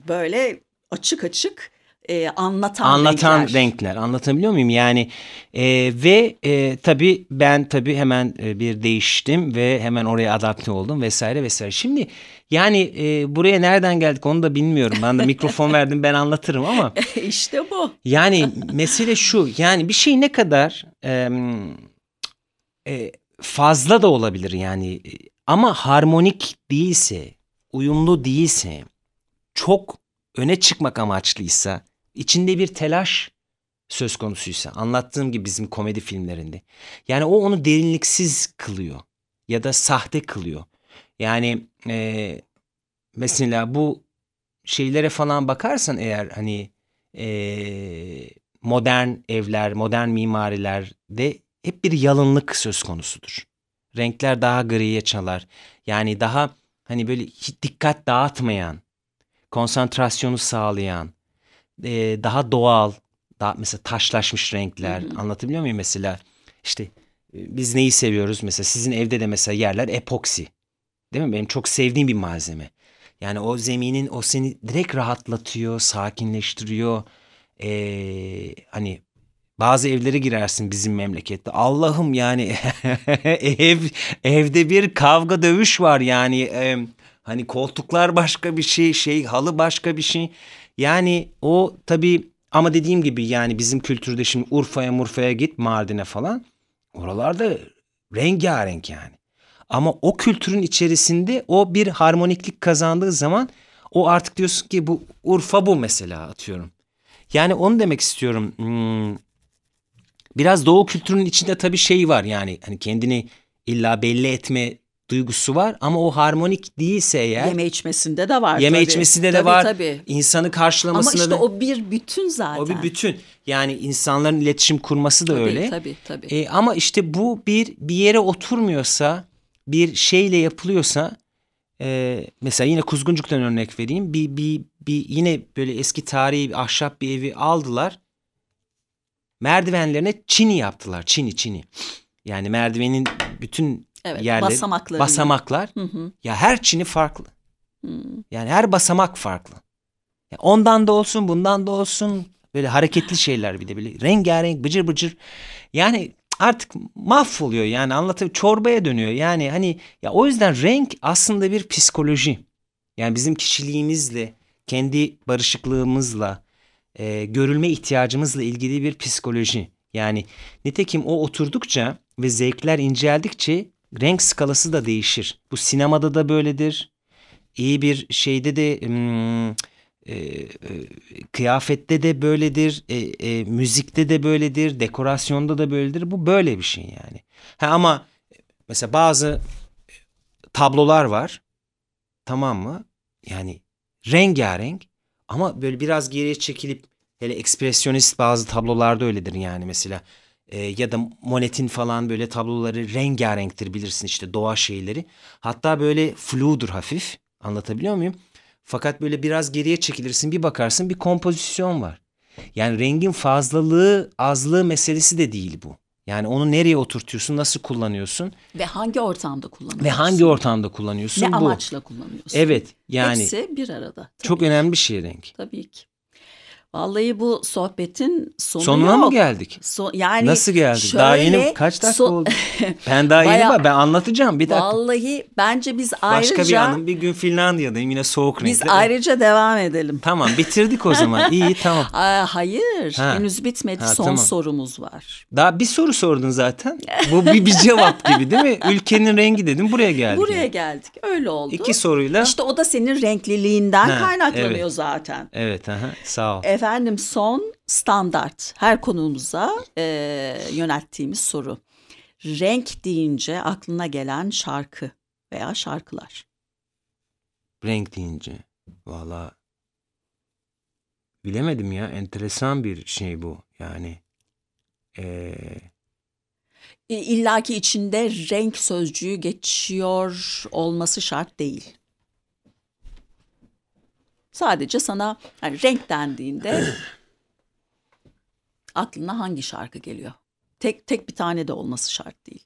böyle açık açık e, anlatan, anlatan renkler. renkler. Anlatabiliyor muyum? Yani e, ve e, tabii ben tabii hemen e, bir değiştim ve hemen oraya adapte oldum vesaire vesaire. Şimdi yani e, buraya nereden geldik onu da bilmiyorum. Ben de mikrofon verdim ben anlatırım ama. işte bu. Yani mesele şu yani bir şey ne kadar e, e, fazla da olabilir yani ama harmonik değilse, uyumlu değilse, çok öne çıkmak amaçlıysa içinde bir telaş söz konusuysa anlattığım gibi bizim komedi filmlerinde. Yani o onu derinliksiz kılıyor ya da sahte kılıyor. Yani e, mesela bu şeylere falan bakarsan eğer hani e, modern evler, modern mimarilerde hep bir yalınlık söz konusudur. Renkler daha griye çalar. Yani daha hani böyle hiç dikkat dağıtmayan, konsantrasyonu sağlayan, e, daha doğal, daha mesela taşlaşmış renkler hı hı. anlatabiliyor muyum mesela? İşte biz neyi seviyoruz mesela sizin evde de mesela yerler epoksi. Değil mi? Benim çok sevdiğim bir malzeme. Yani o zeminin o seni direkt rahatlatıyor, sakinleştiriyor. Ee, hani bazı evlere girersin bizim memlekette. Allah'ım yani ev evde bir kavga dövüş var yani. E, hani koltuklar başka bir şey, şey halı başka bir şey. Yani o tabii ama dediğim gibi yani bizim kültürde şimdi Urfa'ya Murfa'ya git Mardin'e falan. Oralarda rengarenk yani. Ama o kültürün içerisinde o bir harmoniklik kazandığı zaman o artık diyorsun ki bu Urfa bu mesela atıyorum. Yani onu demek istiyorum. Hmm, biraz doğu kültürünün içinde tabii şey var yani hani kendini illa belli etme duygusu var ama o harmonik değilse eğer. Yeme içmesinde de var. Yeme tabii. içmesinde de tabii, var. Tabii. İnsanı karşılamasında da. Ama işte da, o bir bütün zaten. O bir bütün. Yani insanların iletişim kurması da tabii, öyle. Tabii tabii. E, ama işte bu bir bir yere oturmuyorsa bir şeyle yapılıyorsa e, mesela yine Kuzguncuk'tan örnek vereyim. Bir, bir, bir yine böyle eski tarihi bir ahşap bir evi aldılar. merdivenlerine çini yaptılar. Çini çini. Yani merdivenin bütün Evet, yerleri basamakları. basamaklar. Hı hı. Ya her çini farklı. hı. Yani her basamak farklı. Ya ondan da olsun, bundan da olsun. Böyle hareketli şeyler bir de böyle rengarenk, bıcır bıcır. Yani artık mahvoluyor yani anlatıyor çorbaya dönüyor. Yani hani ya o yüzden renk aslında bir psikoloji. Yani bizim kişiliğimizle, kendi barışıklığımızla, e, görülme ihtiyacımızla ilgili bir psikoloji. Yani nitekim o oturdukça ve zevkler inceldikçe renk skalası da değişir. Bu sinemada da böyledir. İyi bir şeyde de hmm, e, e, kıyafette de böyledir, e, e, müzikte de böyledir, dekorasyonda da böyledir. Bu böyle bir şey yani. Ha, ama mesela bazı tablolar var. Tamam mı? Yani rengarenk ama böyle biraz geriye çekilip hele ekspresyonist bazı tablolarda öyledir yani mesela. E, ya da Monet'in falan böyle tabloları rengarenktir bilirsin işte doğa şeyleri. Hatta böyle fludur hafif. Anlatabiliyor muyum? Fakat böyle biraz geriye çekilirsin bir bakarsın bir kompozisyon var. Yani rengin fazlalığı azlığı meselesi de değil bu. Yani onu nereye oturtuyorsun, nasıl kullanıyorsun Ve hangi ortamda kullanıyorsun? ve hangi ortamda kullanıyorsun Ne bu. amaçla kullanıyorsun? Evet yani Hepsi bir arada. Tabii, çok önemli bir şey renk. Tabii ki. Vallahi bu sohbetin sonu Sonuna yok. mı geldik? So, yani Nasıl geldik? Daha şöyle yeni kaç dakika so- oldu? Ben daha yeni Bayağı- var. Ben anlatacağım bir dakika. Vallahi bence biz ayrıca Başka bir anım. Bir gün Finlandiya'dayım yine soğuk biz renkli. ayrıca devam edelim. Tamam bitirdik o zaman. İyi tamam. Aa, hayır, Ha. henüz bitmedi. Ha, Son tamam. sorumuz var. Daha bir soru sordun zaten. Bu bir, bir cevap gibi değil mi? Ülkenin rengi dedim buraya geldik. Buraya yani. geldik. Öyle oldu. İki soruyla. İşte o da senin renkliliğinden Ha, kaynaklanıyor evet. zaten. Evet aha, sağ ol. Efendim son standart her konumuza e, yönelttiğimiz soru. Renk deyince aklına gelen şarkı veya şarkılar. Renk deyince. Valla bilemedim ya. Enteresan bir şey bu. Yani ee, E, İlla ki içinde renk sözcüğü geçiyor olması şart değil. Sadece sana hani renk dendiğinde aklına hangi şarkı geliyor? Tek tek bir tane de olması şart değil.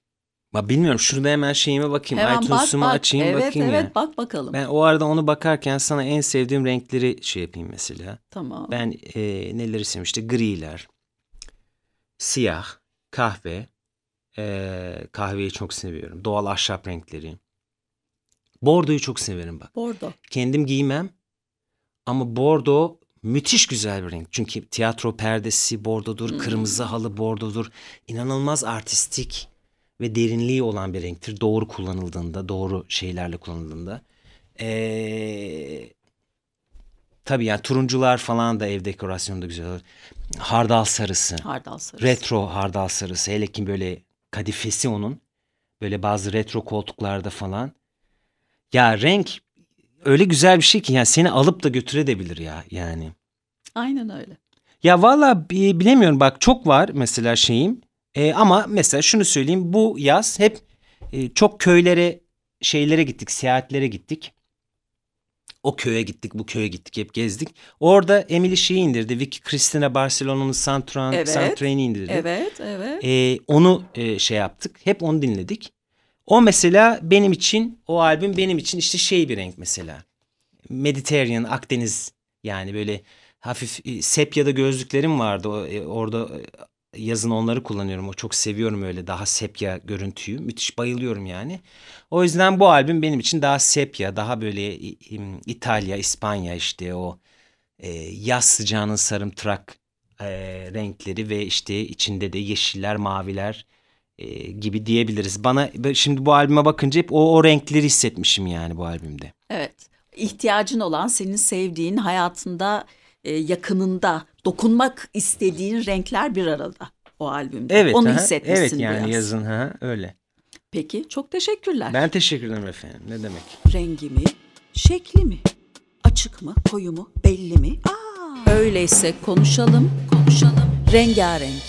ma bilmiyorum şurada hemen şeyime bakayım. Hemen bak iTunes'umu bak. açayım evet, bakayım evet ya. bak bakalım. Ben o arada onu bakarken sana en sevdiğim renkleri şey yapayım mesela. Tamam. Ben e, neleri seviyorum işte griler, siyah, kahve, e, kahveyi çok seviyorum. Doğal ahşap renkleri. Bordoyu çok severim bak. Bordo. Kendim giymem ama bordo müthiş güzel bir renk. Çünkü tiyatro perdesi bordodur, kırmızı halı bordodur. İnanılmaz artistik ve derinliği olan bir renktir. Doğru kullanıldığında, doğru şeylerle kullanıldığında. Ee, tabii yani turuncular falan da ev dekorasyonunda güzel olur. Hardal sarısı. Hardal sarısı. Retro hardal sarısı. Hele ki böyle kadifesi onun. Böyle bazı retro koltuklarda falan. Ya renk öyle güzel bir şey ki yani seni alıp da götürebilir ya yani. Aynen öyle. Ya valla bi- bilemiyorum bak çok var mesela şeyim. E, ama mesela şunu söyleyeyim bu yaz hep e, çok köylere şeylere gittik seyahatlere gittik. O köye gittik bu köye gittik hep gezdik. Orada Emily şeyi indirdi. Vicky Cristina Barcelona'nın Santran, Evet. Santrane'i indirdi. Evet, evet. E, onu e, şey yaptık. Hep onu dinledik. O mesela benim için o albüm benim için işte şey bir renk mesela. Mediterranean, Akdeniz yani böyle hafif e, sepyada gözlüklerim vardı. E, orada e, yazın onları kullanıyorum. O çok seviyorum öyle daha sepya görüntüyü. Müthiş bayılıyorum yani. O yüzden bu albüm benim için daha sepya, daha böyle İtalya, İspanya işte o yaz sıcağının sarımtırak renkleri ve işte içinde de yeşiller, maviler e, gibi diyebiliriz. Bana şimdi bu albüme bakınca hep o, o renkleri hissetmişim yani bu albümde. Evet. İhtiyacın olan, senin sevdiğin, hayatında e, yakınında dokunmak istediğin renkler bir arada o albümde. Evet. Onu aha, hissetmişsin Evet yani yaz. yazın ha öyle. Peki, çok teşekkürler. Ben teşekkür ederim efendim. Ne demek? Rengi mi, şekli mi, açık mı, koyu mu, belli mi? Aa, öyleyse konuşalım, konuşalım. Rengarenk,